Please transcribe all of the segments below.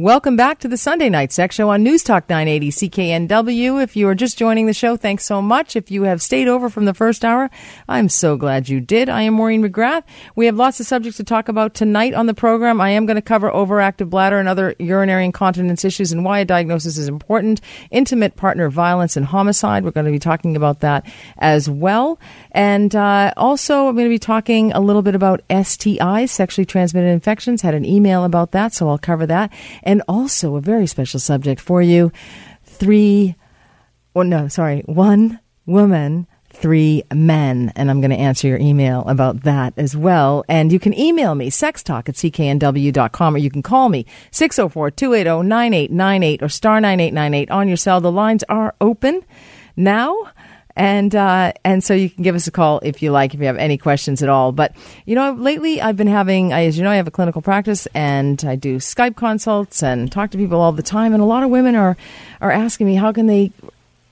Welcome back to the Sunday Night Sex Show on News Talk 980 CKNW. If you are just joining the show, thanks so much. If you have stayed over from the first hour, I'm so glad you did. I am Maureen McGrath. We have lots of subjects to talk about tonight on the program. I am going to cover overactive bladder and other urinary incontinence issues and why a diagnosis is important, intimate partner violence and homicide. We're going to be talking about that as well. And uh, also, I'm going to be talking a little bit about STIs, sexually transmitted infections. Had an email about that, so I'll cover that also a very special subject for you three, oh no, sorry, one woman three men. And I'm going to answer your email about that as well. And you can email me, sextalk at cknw.com, or you can call me, 604-280-9898 or star 9898 on your cell. The lines are open now and uh, and so you can give us a call if you like if you have any questions at all. But you know, lately I've been having, as you know, I have a clinical practice and I do Skype consults and talk to people all the time. And a lot of women are are asking me how can they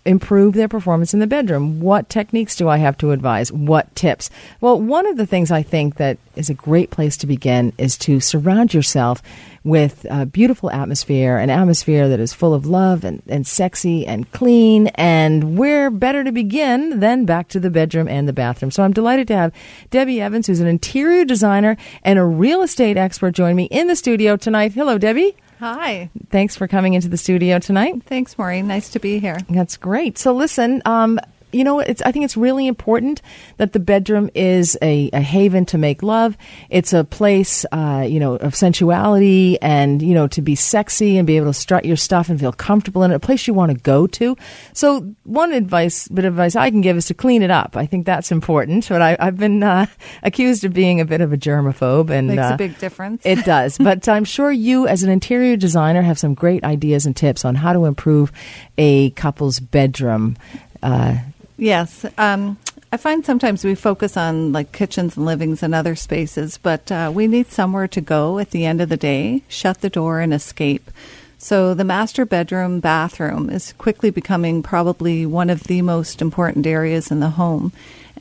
improve their performance in the bedroom? What techniques do I have to advise? What tips? Well, one of the things I think that is a great place to begin is to surround yourself with a beautiful atmosphere, an atmosphere that is full of love and, and sexy and clean. And where better to begin than back to the bedroom and the bathroom? So I'm delighted to have Debbie Evans, who's an interior designer and a real estate expert, join me in the studio tonight. Hello, Debbie. Hi. Thanks for coming into the studio tonight. Thanks, Maureen. Nice to be here. That's great. So, listen, um, you know, it's, I think it's really important that the bedroom is a, a haven to make love. It's a place, uh, you know, of sensuality and, you know, to be sexy and be able to strut your stuff and feel comfortable in it, a place you want to go to. So one advice, bit of advice I can give is to clean it up. I think that's important, but I, have been uh, accused of being a bit of a germaphobe. and Makes uh, a big difference. it does. but I'm sure you, as an interior designer, have some great ideas and tips on how to improve a couple's bedroom. Uh, Yes. Um, I find sometimes we focus on like kitchens and livings and other spaces, but uh, we need somewhere to go at the end of the day, shut the door, and escape. So the master bedroom bathroom is quickly becoming probably one of the most important areas in the home.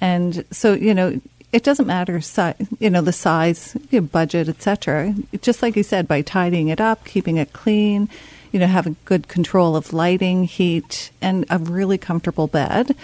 And so, you know, it doesn't matter, si- you know, the size, you know, budget, etc. Just like you said, by tidying it up, keeping it clean, you know, having good control of lighting, heat, and a really comfortable bed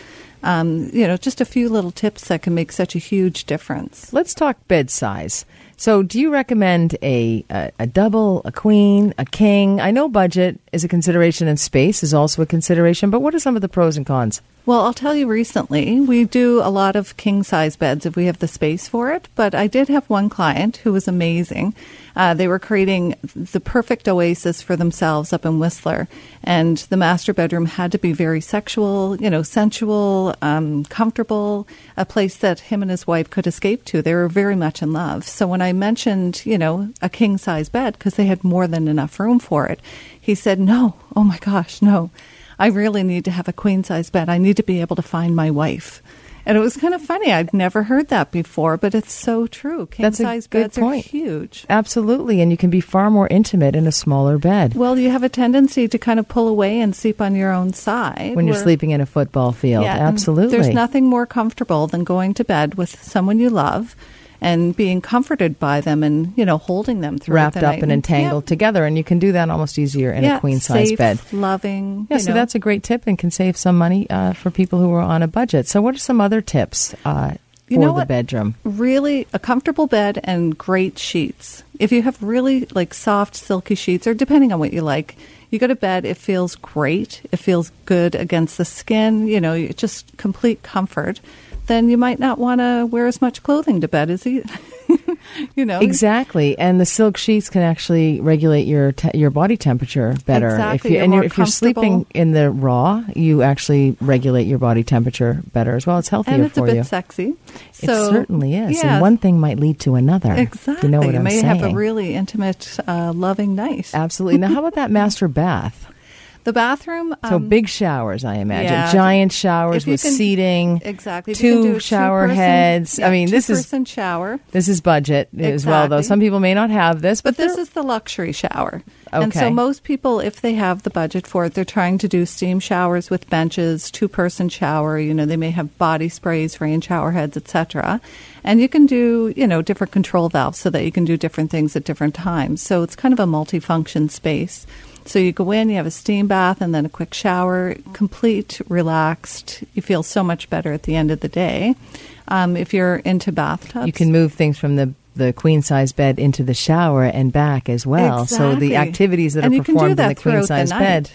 um, you know, just a few little tips that can make such a huge difference. Let's talk bed size. So, do you recommend a, a, a double, a queen, a king? I know budget is a consideration and space is also a consideration, but what are some of the pros and cons? Well, I'll tell you recently, we do a lot of king size beds if we have the space for it. But I did have one client who was amazing. Uh, they were creating the perfect oasis for themselves up in Whistler. And the master bedroom had to be very sexual, you know, sensual, um, comfortable, a place that him and his wife could escape to. They were very much in love. So when I mentioned, you know, a king size bed, because they had more than enough room for it, he said, no, oh my gosh, no. I really need to have a queen size bed. I need to be able to find my wife. And it was kind of funny. I'd never heard that before, but it's so true. King That's size beds point. are huge. Absolutely, and you can be far more intimate in a smaller bed. Well, you have a tendency to kind of pull away and sleep on your own side when you're where- sleeping in a football field. Yeah, Absolutely. There's nothing more comfortable than going to bed with someone you love and being comforted by them and, you know, holding them through wrapped the up and entangled Yeah. together, and you can do that almost easier in Yeah, a queen size safe, bed. loving. Yeah, so know. that's a great tip and can save some money uh, for people who are on a budget. So, what are some other tips uh, for You know the what? bedroom? really a comfortable bed and great sheets. If you have really like soft, silky sheets, or depending on what you like, you go to bed, it feels great. It feels good against the skin. You know, just complete comfort. Then you might not want to wear as much clothing to bed as you. you know, Exactly, and the silk sheets can actually regulate your te- your body temperature better. Exactly, If you, you're and more if you're sleeping in the raw, you actually regulate your body temperature better as well. It's healthier and it's a bit you. sexy. it certainly is, and one thing might lead to another. exactly. You know what I'm may saying? have a really intimate, uh, loving night. Absolutely. now, how about that master bath? The bathroom. So um, big showers, I imagine. yeah. Giant showers with can- seating. exactly. If you can do Two shower two-person- heads. yeah, I mean, this is two-person shower. this is budget as well, though. Some people may not have this, but, But this is the luxury shower. And so most people, if they have the budget for it, they're trying to do steam showers with benches, two person shower. You know, they may have body sprays, rain shower heads, etc. And you can do, you know, different control valves so that you can do different things at different times. So it's kind of a multifunction space. So you go in, you have a steam bath, and then a quick shower, complete, relaxed. You feel so much better at the end of the day. Um, if you're into bathtubs, you can move things from the the queen size bed into the shower and back as well. So the activities that And are you can do performed in the queen throughout the size bed.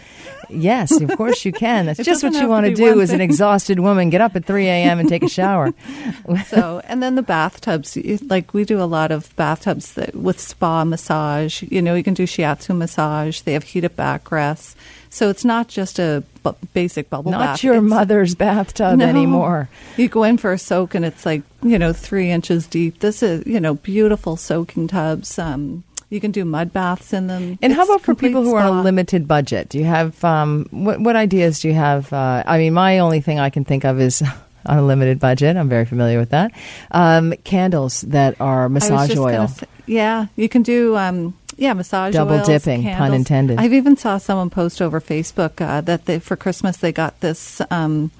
Yes, of course you can. That's just what you want to to do as an exhausted woman. Get up at 3 a.m. and take a shower. so and then the bathtubs like we do a lot of bathtubs that, with spa massage you know you can do shiatsu massage they have heated backrests so it's not just a bu- basic bubble Not bath your It's- mother's bathtub No. anymore. you go in for a soak and it's like you know three inches deep this is you know beautiful soaking tubs um, you can do mud baths in them And how about for people who are on a limited budget? Do you have um, what, what ideas do you have? Uh, I mean, my only thing I can think of is on a limited budget. I'm very familiar with that. Um, candles that are massage oil. say- yeah, you can do. Yeah, massage Double oils, dipping, pun intended. I've even saw someone post over Facebook uh, that they, for Christmas they got this um,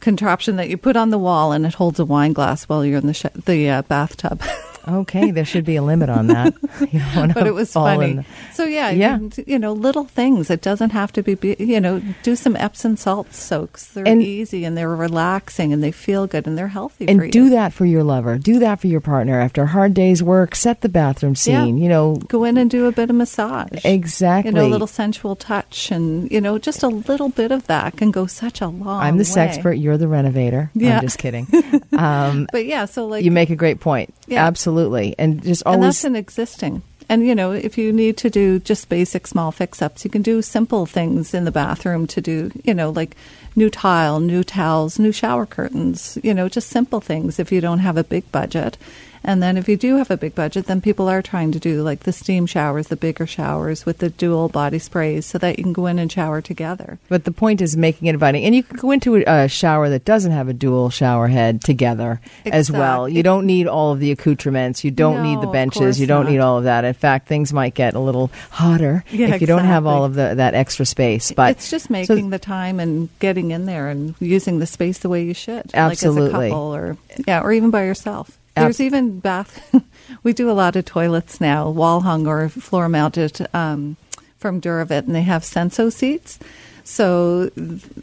contraption that you put on the wall and it holds a wine glass while you're in the sh- the uh, bathtub. Okay, there should be a limit on that. But it was funny. in- So yeah, Yeah. You, you know, little things. It doesn't have to be. You know, do some Epsom salt soaks. They're And- easy and they're relaxing and they feel good and they're healthy. for and do that for your lover. Do that for your partner after a hard day's work. Set the bathroom Yeah. scene. You know Go in and do a bit of massage. exactly. You know, a little sensual touch, and you know, just a little bit of that can go such a long. I'm the sexpert. You're the renovator. Yeah. I'm just kidding. Um, But yeah, so like you make a great point. Yeah. Absolutely, and just always. and that's an existing. And you know, if you need to do just basic small fix-ups, you can do simple things in the bathroom to do. You know, like new tile, new towels, new shower curtains. You know, just simple things if you don't have a big budget. And then if you do have a big budget, then people are trying to do like the steam showers, the bigger showers with the dual body sprays, so that you can go in and shower together. But the point is making it inviting, and you can go into a, a shower that doesn't have a dual shower head together as well. You don't need all of the accoutrements. You don't need the benches. You don't not. need all of that. In fact, things might get a little hotter Yeah, if you don't have all of the, that extra space. But it's just so- making the time and getting in there and using the space the way you should, Absolutely. like as a couple or yeah, or even by yourself. There's even bath. we do a lot of toilets now, wall hung or floor mounted um, from Duravit, and they have Senso seats. So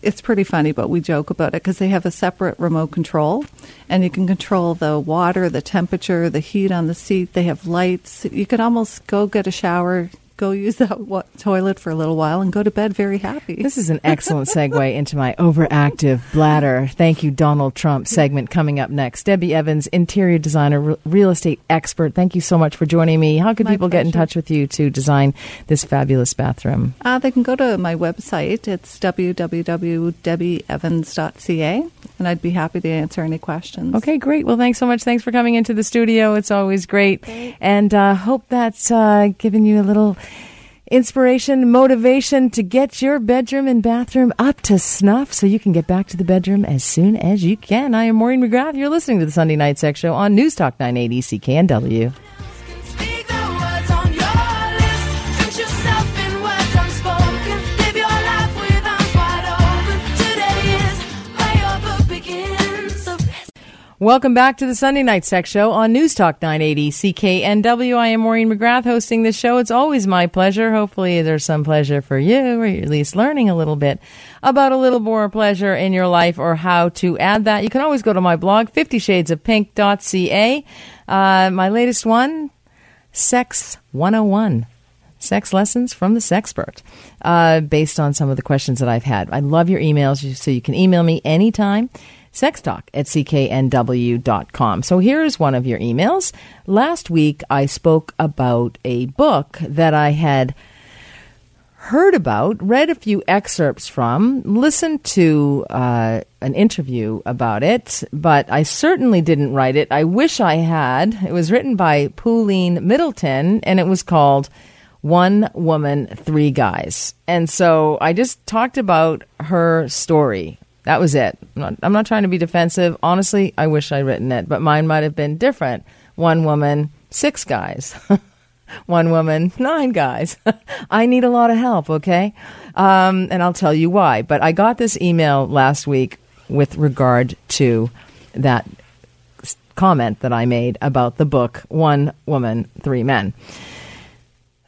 it's pretty funny, but we joke about it because they have a separate remote control, and you can control the water, the temperature, the heat on the seat. They have lights. You could almost go get a shower, go use that wa- toilet for a little while, and go to bed very happy. This is an excellent segue into my overactive bladder. Thank you, Donald Trump segment coming up next. Debbie Evans, interior designer, re- real estate expert. Thank you so much for joining me. How can My people get in touch with you to design this fabulous bathroom? Uh, they can go to my website. It's www.debbieevans.ca, and I'd be happy to answer any questions. Okay, great. Well, thanks so much. Thanks for coming into the studio. It's always great. And uh, hope that's uh, given you a little inspiration, motivation to get your bedroom and bathroom up to snuff so you can get back to the bedroom as soon as you can. I am Maureen McGrath. You're listening to the Sunday Night Sex Show on News Talk 980 CKNW. Welcome back to the Sunday Night Sex Show on News Talk 980 CKNW. I am Maureen McGrath hosting this show. It's always my pleasure. Hopefully, there's some pleasure for you, or at least learning a little bit about a little more pleasure in your life or how to add that. You can always go to my blog, 50shadesofpink.ca. Uh, my latest one, Sex 101 sex lessons from the sexpert uh, based on some of the questions that I've had. I love your emails, so you can email me anytime. Sextalk at cknw.com. So here's one of your emails. Last week, I spoke about a book that I had heard about, read a few excerpts from, listened to uh, an interview about it, but I certainly didn't write it. I wish I had. It was written by Pauline Middleton, and it was called One woman, three guys. And so I just talked about her story. That was it. I'm not, I'm not trying to be defensive. Honestly, I wish I'd written it, but mine might have been different. One woman, six guys. One woman, nine guys. I need a lot of help, okay? Um, and I'll tell you why. But I got this email last week with regard to that comment that I made about the book One Woman, Three Men.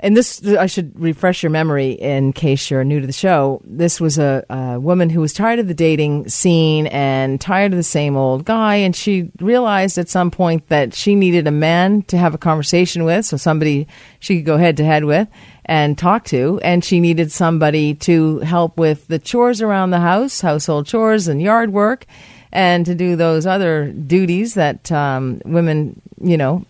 And this, I should refresh your memory in case you're new to the show. This was a, a woman who was tired of the dating scene and tired of the same old guy. And she realized at some point that she needed a man to have a conversation with, so somebody she could go head to head with and talk to. And she needed somebody to help with the chores around the house, household chores and yard work, and to do those other duties that um, women, you know,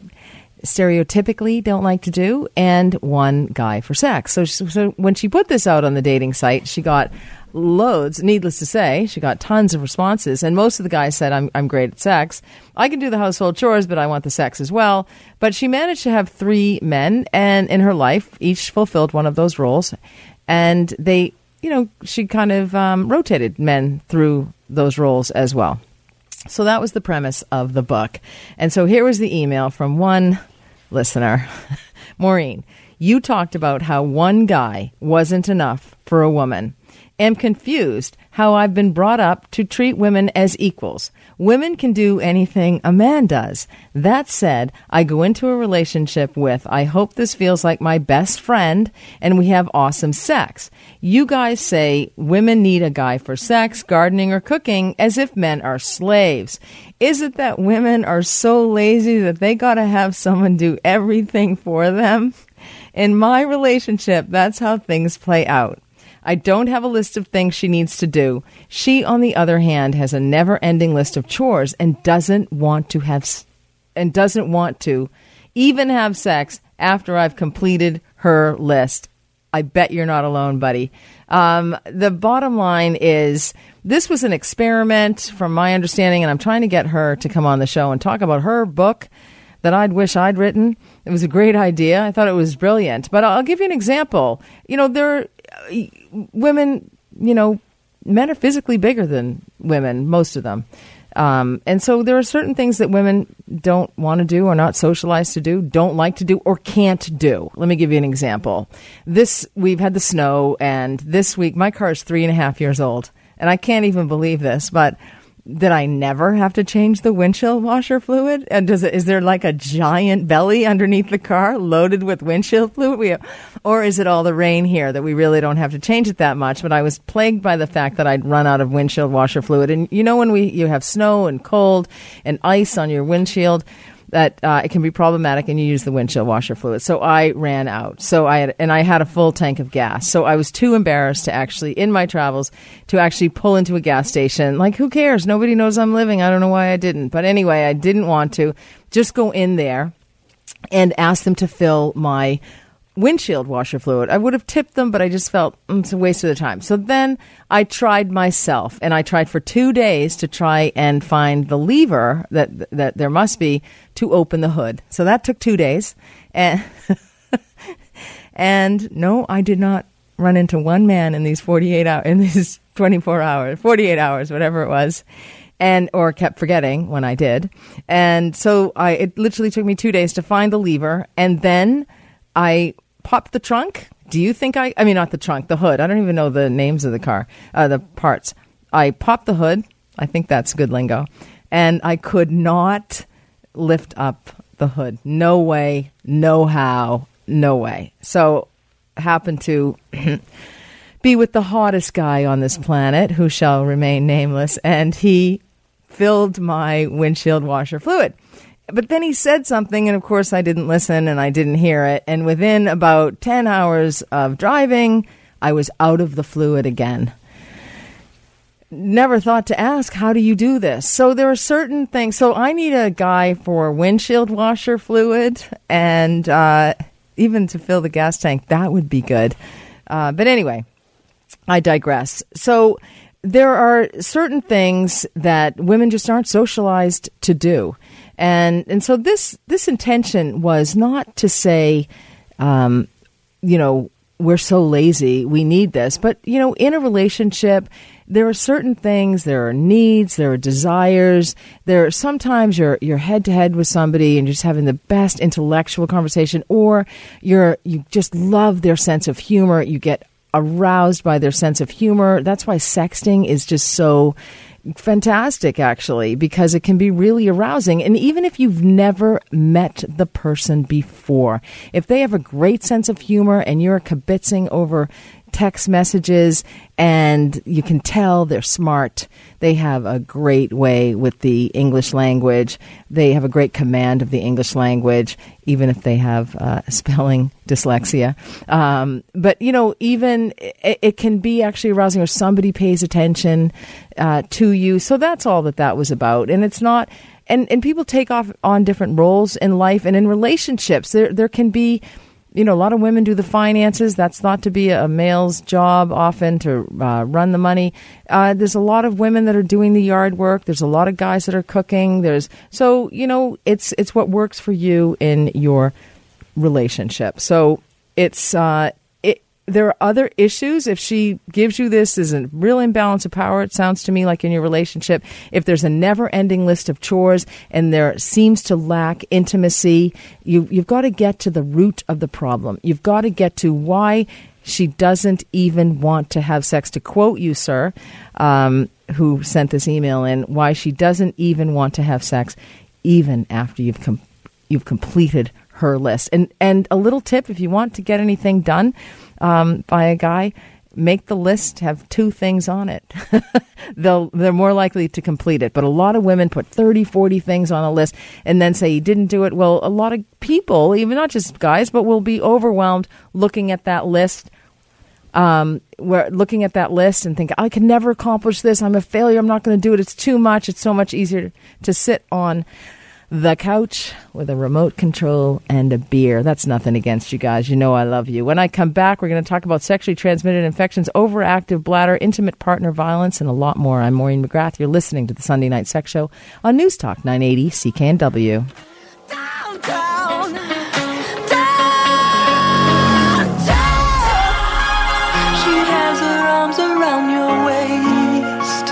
stereotypically don't like to do, and one guy for sex. So, so when she put this out on the dating site, she got loads. Needless to say, she got tons of responses, and most of the guys said, "I'm I'm great at sex. I can do the household chores, but I want the sex as well." But she managed to have three men, and in her life, each fulfilled one of those roles, and they, you know, she kind of um, rotated men through those roles as well. So that was the premise of the book. And so here was the email from one listener Maureen, you talked about how one guy wasn't enough for a woman. Am confused how I've been brought up to treat women as equals. Women can do anything a man does. That said, I go into a relationship with, I hope this feels like my best friend, and we have awesome sex. You guys say women need a guy for sex, gardening, or cooking as if men are slaves. Is it that women are so lazy that they gotta have someone do everything for them? In my relationship, that's how things play out. I don't have a list of things she needs to do. She, on the other hand, has a never ending list of chores and doesn't want to have, and doesn't want to even have sex after I've completed her list. I bet you're not alone, buddy. Um, the bottom line is this was an experiment from my understanding, and I'm trying to get her to come on the show and talk about her book that I'd wish I'd written. It was a great idea. I thought it was brilliant. But I'll give you an example. You know, there are uh, women, you know, men are physically bigger than women, most of them. Um, and so there are certain things that women don't want to do or not socialized to do, don't like to do, or can't do. Let me give you an example. This, we've had the snow, and this week, my car is three and a half years old. And I can't even believe this, but did I never have to change the windshield washer fluid? And does it, is there like a giant belly underneath the car loaded with windshield fluid? We or is it all the rain here that we really don't have to change it that much? But I was plagued by the fact that I'd run out of windshield washer fluid. And you know, when we, you have snow and cold and ice on your windshield, that uh, it can be problematic and you use the windshield washer fluid. So I ran out. So I had, and I had a full tank of gas. So I was too embarrassed to actually, in my travels, to actually pull into a gas station. Like, who cares? Nobody knows I'm living. I don't know why I didn't. But anyway, I didn't want to. Just go in there and ask them to fill my windshield washer fluid. I would have tipped them, but I just felt mm, it's a waste of the time. So then I tried myself, and I tried for two days to try and find the lever that that there must be to open the hood. So that took two days, and and no, I did not run into one man in these forty eight hours in these twenty four hours, forty eight hours, whatever it was and or kept forgetting when I did. And so I it literally took me 2 days to find the lever and then I popped the trunk. Do you think I I mean not the trunk, the hood. I don't even know the names of the car, uh, the parts. I popped the hood. I think that's good lingo. And I could not lift up the hood. No way, no how, no way. So happened to be with the hottest guy on this planet who shall remain nameless and he filled my windshield washer fluid but then he said something and of course i didn't listen and i didn't hear it. And within about 10 hours of driving i was out of the fluid again. Never thought to ask how do you do this? So there are certain things. So i need a guy for windshield washer fluid and uh, even to fill the gas tank. That would be good. Uh, but anyway I digress. So there are certain things that women just aren't socialized to do, and and so this this intention was not to say. Um, you know, we're so lazy. We need this. But, you know, in a relationship, there are certain things, there are needs, there are desires. There are sometimes you're you're head to head with somebody and you're just having the best intellectual conversation or you're you just love their sense of humor. You get aroused by their sense of humor. That's why sexting is just so fantastic actually because it can be really arousing. And even if you've never met the person before if they have a great sense of humor and you're kibitzing over text messages and you can tell they're smart. They have a great way with the english language. They have a great command of the english language even if they have uh, spelling dyslexia. Um, but you know even it, it can be actually arousing or somebody pays attention uh, to you. So that's all that that was about. And it's not and, and people take off on different roles in life and in relationships. There there can be you know, a lot of women do the finances. That's thought to be a male's job often to uh, run the money. Uh, there's a lot of women that are doing the yard work. There's a lot of guys that are cooking. There's so you know, it's it's what works for you in your relationship. So it's uh. There are other issues. If she gives you this is a real imbalance of power, it sounds to me like in your relationship. If there's a never-ending list of chores and there seems to lack intimacy, you you've got to get to the root of the problem. You've got to get to why she doesn't even want to have sex. To quote you, sir, um, who sent this email in, why she doesn't even want to have sex, even after you've com- you've completed her list. And and a little tip: if you want to get anything done um, by a guy, make the list have two things on it. They'll they're more likely to complete it. But a lot of women put 30, 40 things on a list and then say you didn't do it. Well, a lot of people, even not just guys, but will be overwhelmed looking at that list um, we're looking at that list and think, I can never accomplish this. I'm a failure. I'm not going to do it. It's too much. It's so much easier to sit on the couch with a remote control and a beer. That's nothing against you guys. You know I love you. When I come back, we're going to talk about sexually transmitted infections, overactive bladder, intimate partner violence, and a lot more. I'm Maureen McGrath. You're listening to the Sunday Night Sex Show on News Talk 980 CKNW. Downtown, downtown. She has her arms around your waist.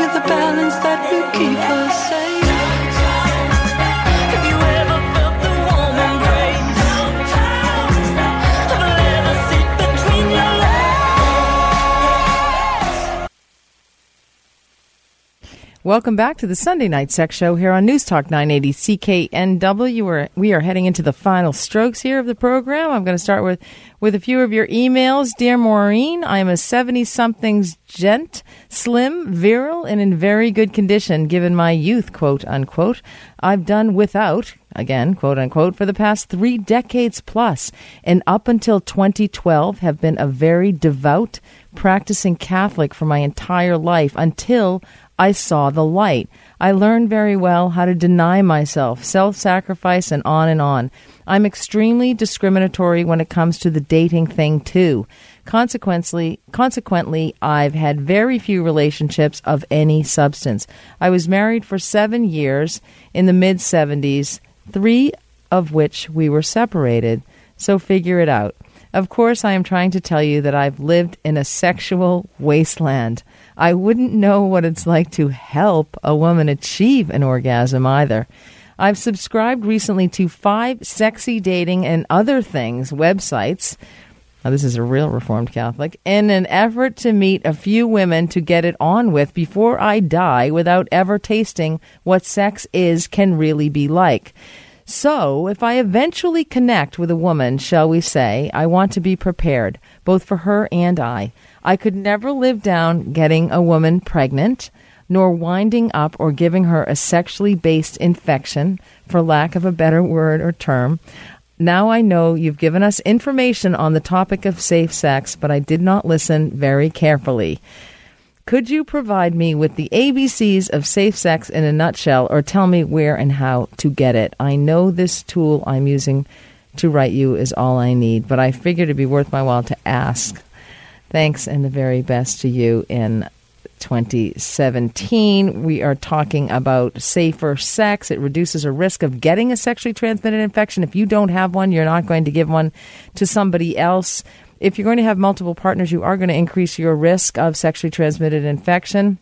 You're the balance that will keep her Welcome back to the Sunday Night Sex Show here on News Talk 980 CKNW. We're, we are heading into the final strokes here of the program. I'm going to start with, with a few of your emails. Dear Maureen, I am a 70 somethings gent, slim, virile, and in very good condition given my youth, quote unquote. I've done without, again, quote unquote, for the past three decades plus, and up until 2012 have been a very devout, practicing Catholic for my entire life until I saw the light. I learned very well how to deny myself, self sacrifice, and on and on. I'm extremely discriminatory when it comes to the dating thing, too. Consequently, consequently, I've had very few relationships of any substance. I was married for seven years in the mid 70s, three of which we were separated. So figure it out. Of course, I am trying to tell you that I've lived in a sexual wasteland. I wouldn't know what it's like to help a woman achieve an orgasm either. I've subscribed recently to five sexy dating and other things websites. Now, this is a real Reformed Catholic. In an effort to meet a few women to get it on with before I die without ever tasting what sex is can really be like. So, if I eventually connect with a woman, shall we say, I want to be prepared, both for her and I. I could never live down getting a woman pregnant, nor winding up or giving her a sexually based infection, for lack of a better word or term. Now I know you've given us information on the topic of safe sex, but I did not listen very carefully. Could you provide me with the ABCs of safe sex in a nutshell or tell me where and how to get it? I know this tool I'm using to write you is all I need, but I figured it'd be worth my while to ask. Thanks and the very best to you in 2017. We are talking about safer sex. It reduces a risk of getting a sexually transmitted infection. If you don't have one, you're not going to give one to somebody else. If you're going to have multiple partners, you are going to increase your risk of sexually transmitted infection.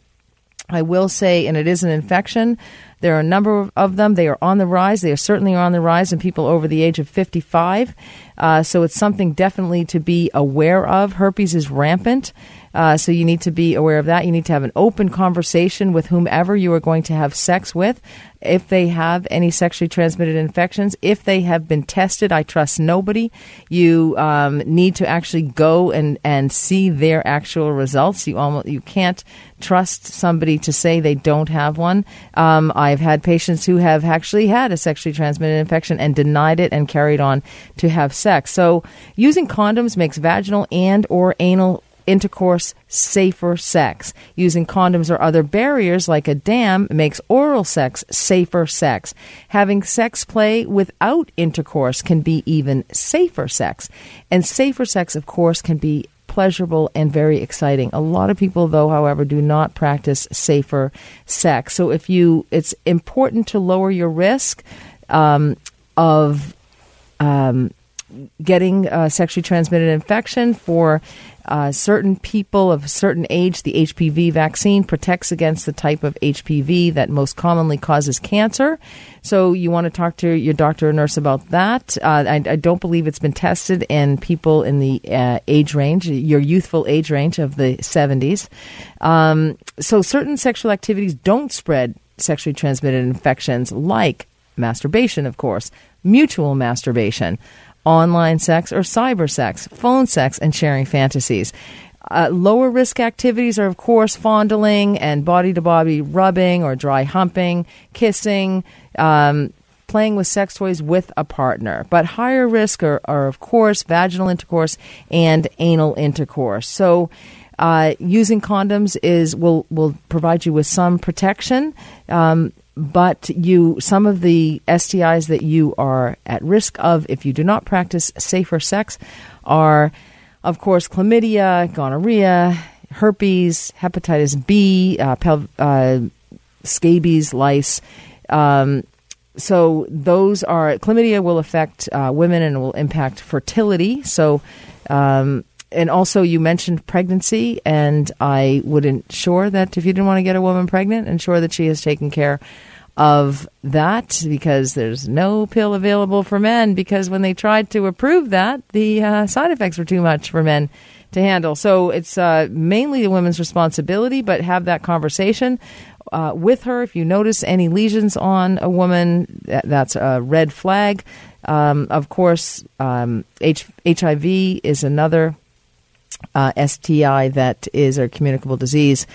I will say, and it is an infection. There are a number of them. They are on the rise. They are certainly on the rise in people over the age of 55. Uh, so it's something definitely to be aware of. Herpes is rampant. Uh, so you need to be aware of that. You need to have an open conversation with whomever you are going to have sex with. If they have any sexually transmitted infections, if they have been tested, I trust nobody. You um, need to actually go and, and see their actual results. You almost you can't trust somebody to say they don't have one. Um, I've had patients who have actually had a sexually transmitted infection and denied it and carried on to have sex. So using condoms makes vaginal and or anal intercourse safer sex. Using condoms or other barriers like a dam makes oral sex safer sex. Having sex play without intercourse can be even safer sex. And safer sex, of course, can be pleasurable and very exciting. A lot of people though however do not practice safer sex. So if you it's important to lower your risk um, of um, getting a sexually transmitted infection for uh, certain people of certain age. The HPV vaccine protects against the type of HPV that most commonly causes cancer. So you want to talk to your doctor or nurse about that. Uh, I, I, don't believe it's been tested in people in the uh, age range, your youthful age range of the 70s. Um, so certain sexual activities don't spread sexually transmitted infections like masturbation, of course, mutual masturbation online sex or cyber sex, phone sex, and sharing fantasies. Uh, lower risk activities are, of course, fondling and body to body rubbing or dry humping, kissing, um, playing with sex toys with a partner. But higher risk are, are of course, vaginal intercourse and anal intercourse. So, uh, using condoms is will will provide you with some protection. Um, but you some of the STIs that you are at risk of if you do not practice safer sex are of course chlamydia, gonorrhea, herpes, hepatitis B, uh, pel- uh, scabies, lice. Um, so those are chlamydia will affect uh, women and will impact fertility. So um, and also you mentioned pregnancy, and I would ensure that if you didn't want to get a woman pregnant, ensure that she has taken care of that because there's no pill available for men because when they tried to approve that, the uh, side effects were too much for men to handle. So it's uh, mainly the woman's responsibility, but have that conversation. Uh, with her, if you notice any lesions on a woman, that, that's a red flag. Um, of course, um, H- HIV is another uh, STI that is a communicable disease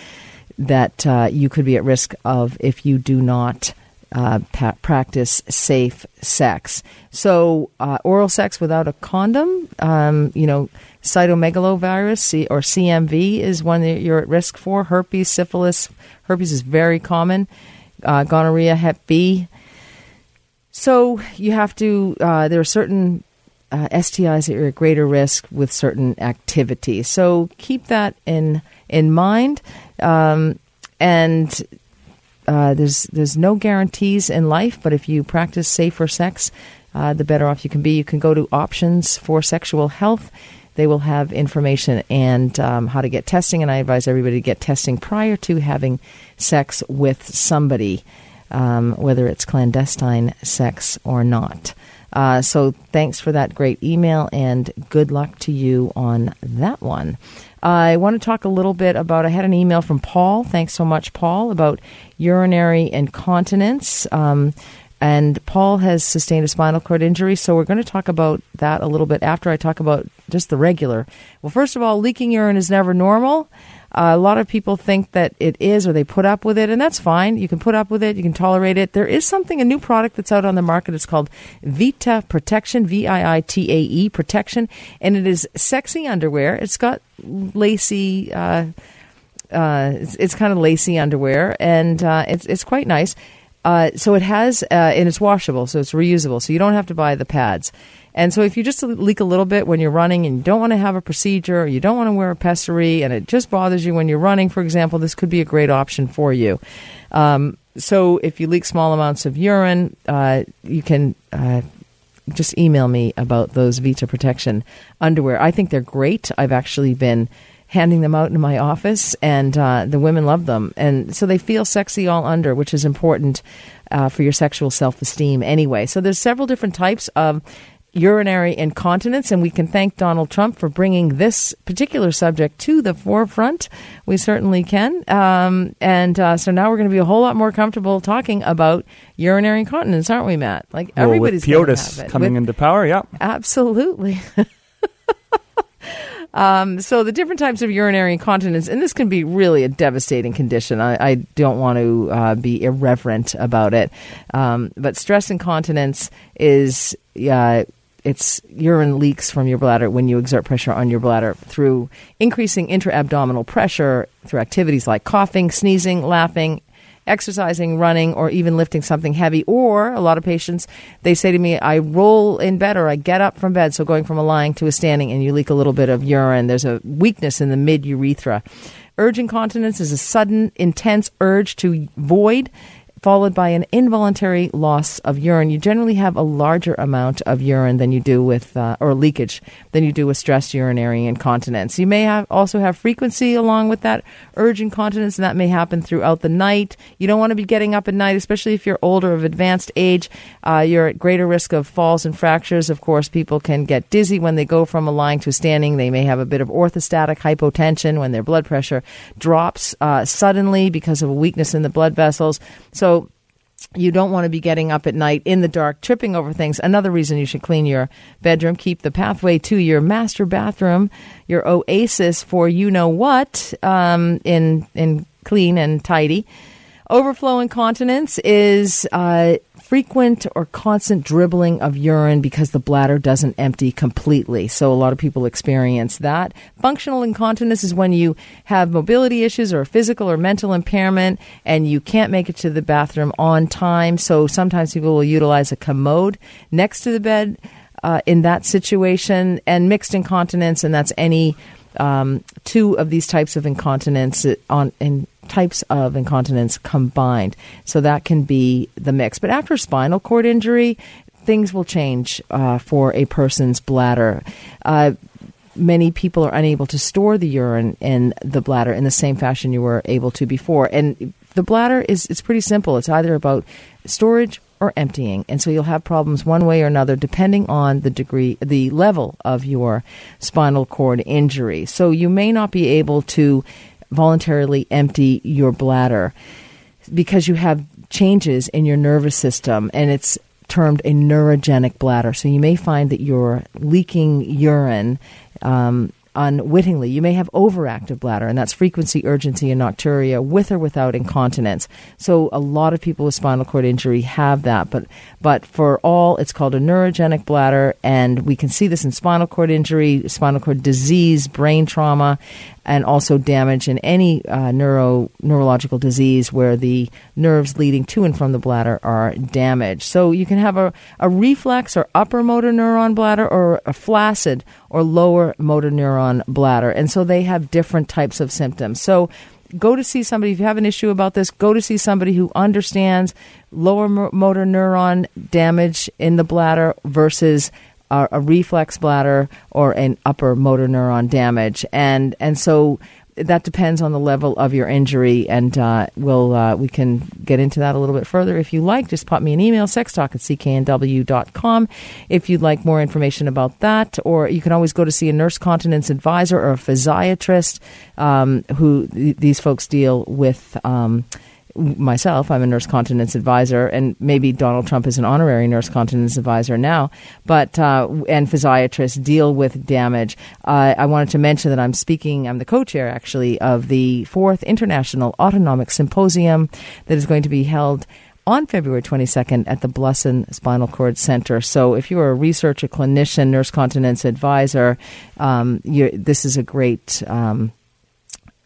that uh, you could be at risk of if you do not uh, pa- practice safe sex. So, uh, oral sex without a condom, um, you know, cytomegalovirus C- or CMV is one that you're at risk for. Herpes, syphilis, herpes is very common. Uh, gonorrhea, Hep B. So you have to. Uh, there are certain uh, STIs you're at greater risk with certain activities. So keep that in in mind. Um, and uh, there's there's no guarantees in life, but if you practice safer sex, uh, the better off you can be. You can go to options for sexual health. They will have information and um, how to get testing, and I advise everybody to get testing prior to having sex with somebody, um, whether it's clandestine sex or not. Uh, so thanks for that great email, and good luck to you on that one. I want to talk a little bit about. I had an email from Paul. Thanks so much, Paul, about urinary incontinence. Um, and Paul has sustained a spinal cord injury, so we're going to talk about that a little bit after I talk about just the regular. Well, first of all, leaking urine is never normal. Uh, a lot of people think that it is, or they put up with it, and that's fine. You can put up with it, you can tolerate it. There is something, a new product that's out on the market. It's called Viitae Protection, V I I T A E Protection, and it is sexy underwear. It's got lacy. Uh, uh, it's, it's kind of lacy underwear, and uh, it's it's quite nice. Uh, so it has, uh, and it's washable, so it's reusable. So you don't have to buy the pads. And so if you just leak a little bit when you're running and you don't want to have a procedure, or you don't want to wear a pessary, and it just bothers you when you're running, for example, this could be a great option for you. Um, so if you leak small amounts of urine, uh, you can uh, just email me about those Viitae Protection underwear. I think they're great. I've actually been handing them out in my office, and uh, the women love them. And so they feel sexy all under, which is important uh, for your sexual self esteem anyway. So there's several different types of urinary incontinence, and we can thank Donald Trump for bringing this particular subject to the forefront. We certainly can. Um, and uh, so now we're going to be a whole lot more comfortable talking about urinary incontinence, aren't we, Matt? Like Well, everybody's gonna POTUS coming With- into power, yeah. Absolutely. um, so the different types of urinary incontinence, and this can be really a devastating condition. I, I don't want to uh, be irreverent about it, um, but stress incontinence is. Uh, it's urine leaks from your bladder when you exert pressure on your bladder through increasing intra-abdominal pressure through activities like coughing, sneezing, laughing, exercising, running, or even lifting something heavy. Or a lot of patients, they say to me, I roll in bed or I get up from bed. So going from a lying to a standing and you leak a little bit of urine. There's a weakness in the mid urethra. Urge incontinence is a sudden, intense urge to void. Followed by an involuntary loss of urine. You generally have a larger amount of urine than you do with, uh, or leakage than you do with stress urinary incontinence. You may have also have frequency along with that urge incontinence, and that may happen throughout the night. You don't want to be getting up at night, especially if you're older, of advanced age. Uh, you're at greater risk of falls and fractures. Of course, people can get dizzy when they go from a lying to standing. They may have a bit of orthostatic hypotension when their blood pressure drops uh, suddenly because of a weakness in the blood vessels. So you don't want to be getting up at night in the dark, tripping over things. Another reason you should clean your bedroom, keep the pathway to your master bathroom, your oasis for you know what, um, in in clean and tidy. Overflow incontinence is uh, frequent or constant dribbling of urine because the bladder doesn't empty completely. So a lot of people experience that. Functional incontinence is when you have mobility issues or physical or mental impairment and you can't make it to the bathroom on time. So sometimes people will utilize a commode next to the bed uh, in that situation. And mixed incontinence, and that's any um, two of these types of incontinence on in types of incontinence combined. So that can be the mix. But after spinal cord injury, things will change uh, for a person's bladder. Uh, many people are unable to store the urine in the bladder in the same fashion you were able to before. And the bladder is it's pretty simple. It's either about storage or emptying. And so you'll have problems one way or another depending on the degree the level of your spinal cord injury. So you may not be able to voluntarily empty your bladder because you have changes in your nervous system and it's termed a neurogenic bladder. So you may find that you're leaking urine um, unwittingly. You may have overactive bladder, and that's frequency, urgency, and nocturia with or without incontinence. So a lot of people with spinal cord injury have that, but but for all, it's called a neurogenic bladder, and we can see this in spinal cord injury, spinal cord disease, brain trauma, and also damage in any uh, neuro neurological disease where the nerves leading to and from the bladder are damaged. So you can have a, a reflex or upper motor neuron bladder or a flaccid or lower motor neuron bladder. And so they have different types of symptoms. So go to see somebody if you have an issue about this go to see somebody who understands lower motor neuron damage in the bladder versus a, a reflex bladder or an upper motor neuron damage. And and so that depends on the level of your injury. And uh, we'll uh, we can get into that a little bit further. If you like just pop me an email sextalk at cknw.com if you'd like more information about that. Or you can always go to see a nurse continence advisor or a physiatrist um, who th- these folks deal with um, myself, I'm a nurse continence advisor, and maybe Donald Trump is an honorary nurse continence advisor now, but uh, and physiatrists deal with damage. Uh, I wanted to mention that I'm speaking. I'm the co-chair actually of the fourth International Autonomic Symposium that is going to be held on February 22nd at the Blusson Spinal Cord Center. So, if you're a researcher, clinician, nurse continence advisor, um, this is a great. Um,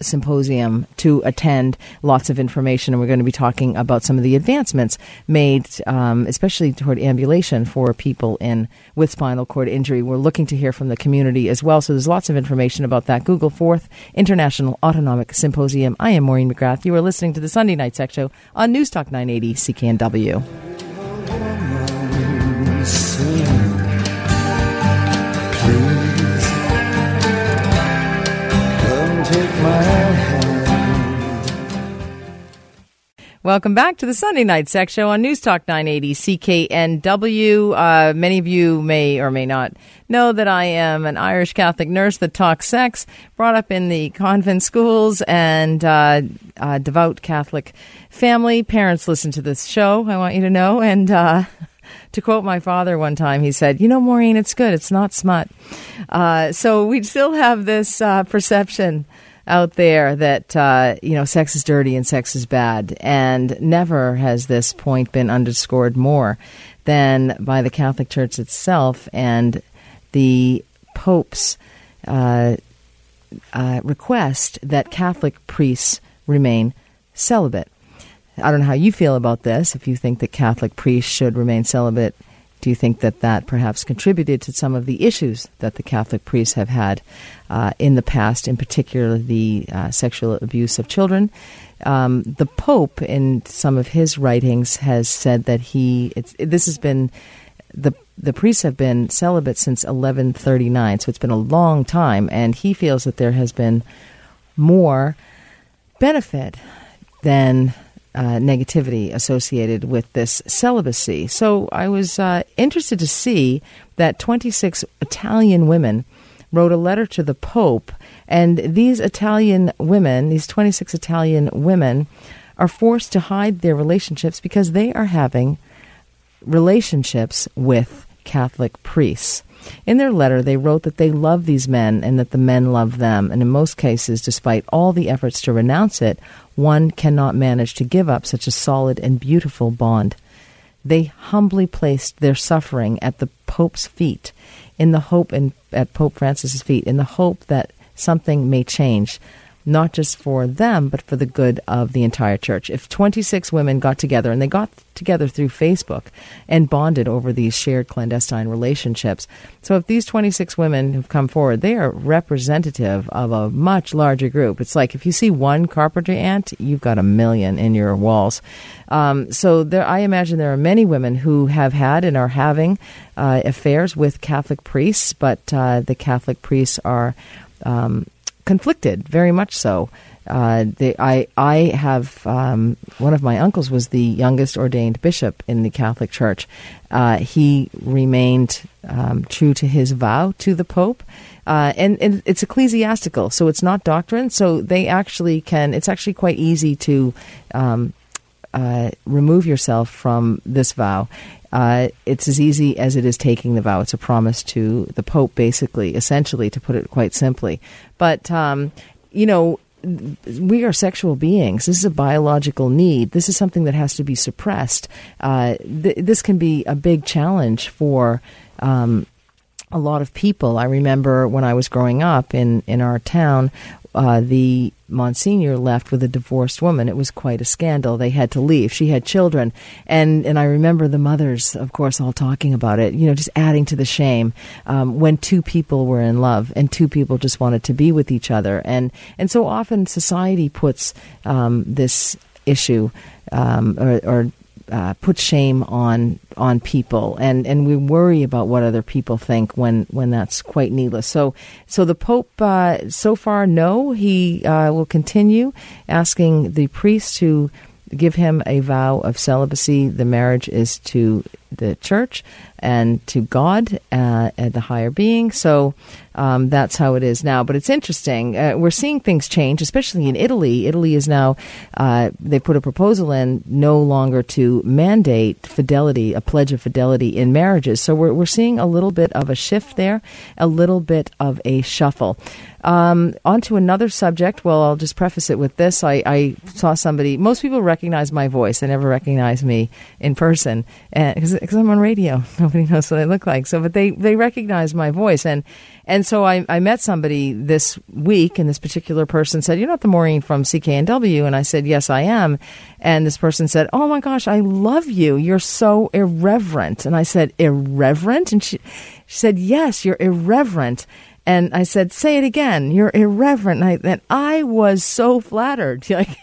symposium to attend. Lots of information, and we're going to be talking about some of the advancements made, um, especially toward ambulation for people in with spinal cord injury. We're looking to hear from the community as well. So there's lots of information about that. Google Fourth International Autonomic Symposium. I am Maureen McGrath. You are listening to the Sunday Night Sex Show on News Talk 980 CKNW. Welcome back to the Sunday Night Sex Show on News Talk 980 CKNW. Uh, many of you may or may not know that I am an Irish Catholic nurse that talks sex, brought up in the convent schools and uh, devout Catholic family. Parents listen to this show, I want you to know. And uh, to quote my father one time, he said, You know, Maureen, it's good, it's not smut. Uh, so we still have this uh, perception out there that uh, you know sex is dirty and sex is bad, and never has this point been underscored more than by the Catholic Church itself and the Pope's uh, uh, request that Catholic priests remain celibate. I don't know how you feel about this. If you think that Catholic priests should remain celibate, do you think that that perhaps contributed to some of the issues that the Catholic priests have had uh, in the past, in particular the uh, sexual abuse of children? Um, the Pope, in some of his writings, has said that he. This has been the the priests have been celibate since 1139, so it's been a long time, and he feels that there has been more benefit than uh, negativity associated with this celibacy. So I was uh, interested to see that 26 Italian women wrote a letter to the Pope, and these Italian women, these 26 Italian women, are forced to hide their relationships because they are having relationships with Catholic priests. In their letter, they wrote that they love these men and that the men love them, and in most cases, despite all the efforts to renounce it, one cannot manage to give up such a solid and beautiful bond. They humbly placed their suffering at the Pope's feet, in the hope, and at Pope Francis's feet, in the hope that something may change, not just for them, but for the good of the entire church. If 26 women got together, and they got together through Facebook and bonded over these shared clandestine relationships. So if these 26 women who've come forward, they are representative of a much larger group. It's like if you see one carpenter ant, you've got a million in your walls. Um, so there, I imagine there are many women who have had and are having uh, affairs with Catholic priests, but uh, the Catholic priests are um, conflicted, very much so. Uh, they, I, I have um, one of my uncles was the youngest ordained bishop in the Catholic Church. Uh, he remained um, true to his vow to the Pope, uh, and, and it's ecclesiastical, so it's not doctrine. So they actually can. It's actually quite easy to um, uh, remove yourself from this vow. Uh, it's as easy as it is taking the vow. It's a promise to the Pope, basically, essentially, to put it quite simply. But, um, you know, we are sexual beings. This is a biological need. This is something that has to be suppressed. Uh, th- this can be a big challenge for um, a lot of people. I remember when I was growing up in, in our town, uh, the Monsignor left with a divorced woman. It was quite a scandal. They had to leave. She had children, and and I remember the mothers, of course, all talking about it. You know, just adding to the shame um, when two people were in love and two people just wanted to be with each other, and and so often society puts um, this issue um, or, or uh, put shame on on people, and, and we worry about what other people think when, when that's quite needless. So so the Pope uh, so far no, he uh, will continue asking the priest to give him a vow of celibacy. The marriage is to the church and to God uh, and the higher being. So um, that's how it is now. But it's interesting. Uh, we're seeing things change, especially in Italy. Italy is now, uh, they put a proposal in no longer to mandate fidelity, a pledge of fidelity in marriages. So we're, we're seeing a little bit of a shift there, a little bit of a shuffle. Um, on to another subject. Well, I'll just preface it with this. I, I saw somebody, most people recognize my voice. They never recognize me in person. And, because I'm on radio. Nobody knows what I look like. So, but they they recognize my voice, and and so I, I met somebody this week, and this particular person said, "You're not the Maureen from CKNW," and I said, "Yes, I am." And this person said, "Oh my gosh, I love you. You're so irreverent." And I said, "Irreverent?" And she she said, "Yes, you're irreverent." And I said, "Say it again. You're irreverent." And I, and I was so flattered. Like,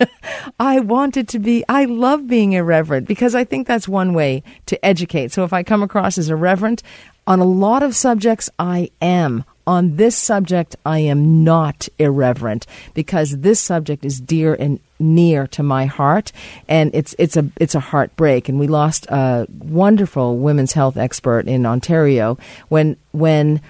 I wanted to be. I love being irreverent because I think that's one way to educate. So if I come across as irreverent on a lot of subjects, I am. On this subject, I am not irreverent because this subject is dear and near to my heart, and it's it's a it's a heartbreak. And we lost a wonderful women's health expert in Ontario when when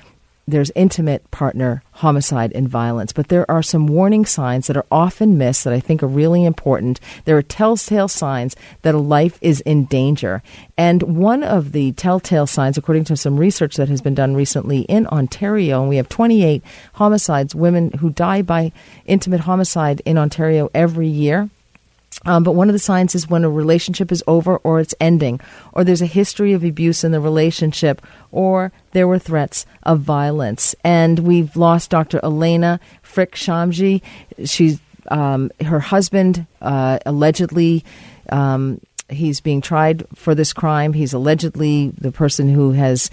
there's intimate partner homicide and violence, but there are some warning signs that are often missed that I think are really important. There are telltale signs that a life is in danger. And one of the telltale signs, according to some research that has been done recently in Ontario, and we have 28 homicides, women who die by intimate homicide in Ontario every year. Um, but one of the signs is when a relationship is over or it's ending, or there's a history of abuse in the relationship, or there were threats of violence. And we've lost Dr. Elana Fric Shamji. She's um, her husband uh, allegedly. Um, he's being tried for this crime. He's allegedly the person who has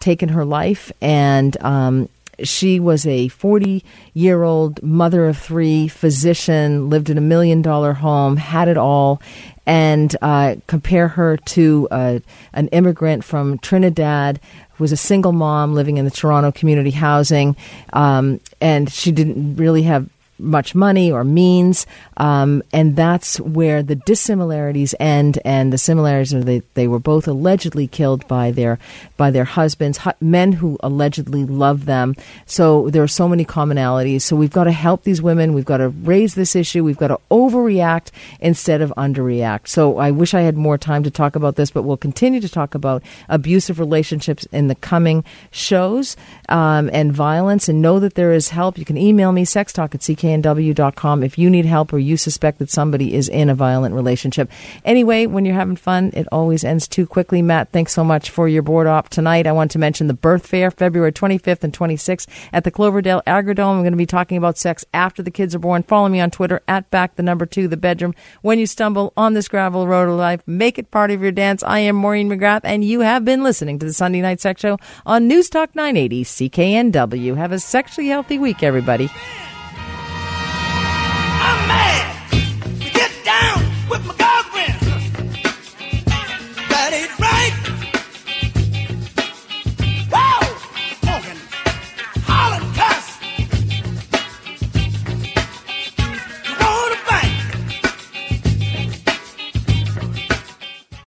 taken her life, and um, she was a 40 year old mother of three, physician, lived in a million dollar home, had it all. And uh, compare her to uh, an immigrant from Trinidad who was a single mom living in the Toronto community housing. Um, and she didn't really have much money or means, um, and that's where the dissimilarities end. And the similarities are they they were both allegedly killed by their by their husbands, hu- men who allegedly love them. So there are so many commonalities. So we've got to help these women. We've got to raise this issue. We've got to overreact instead of underreact. So I wish I had more time to talk about this, but we'll continue to talk about abusive relationships in the coming shows um, and violence. And know that there is help. You can email me sextalk at cknw.com if you need help or you suspect that somebody is in a violent relationship. Anyway, when you're having fun, it always ends too quickly. Matt, thanks so much for your board op tonight. I want to mention the birth fair, February 25th and 26th at the Cloverdale Agrodome. I'm going to be talking about sex after the kids are born. Follow me on Twitter at back the number two, the bedroom. When you stumble on this gravel road of life, make it part of your dance. I am Maureen McGrath, and you have been listening to the Sunday Night Sex Show on News Talk 980 CKNW. Have a sexually healthy week, everybody.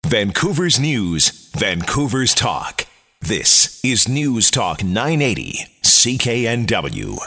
Vancouver's News, Vancouver's Talk. This is News Talk 980, CKNW.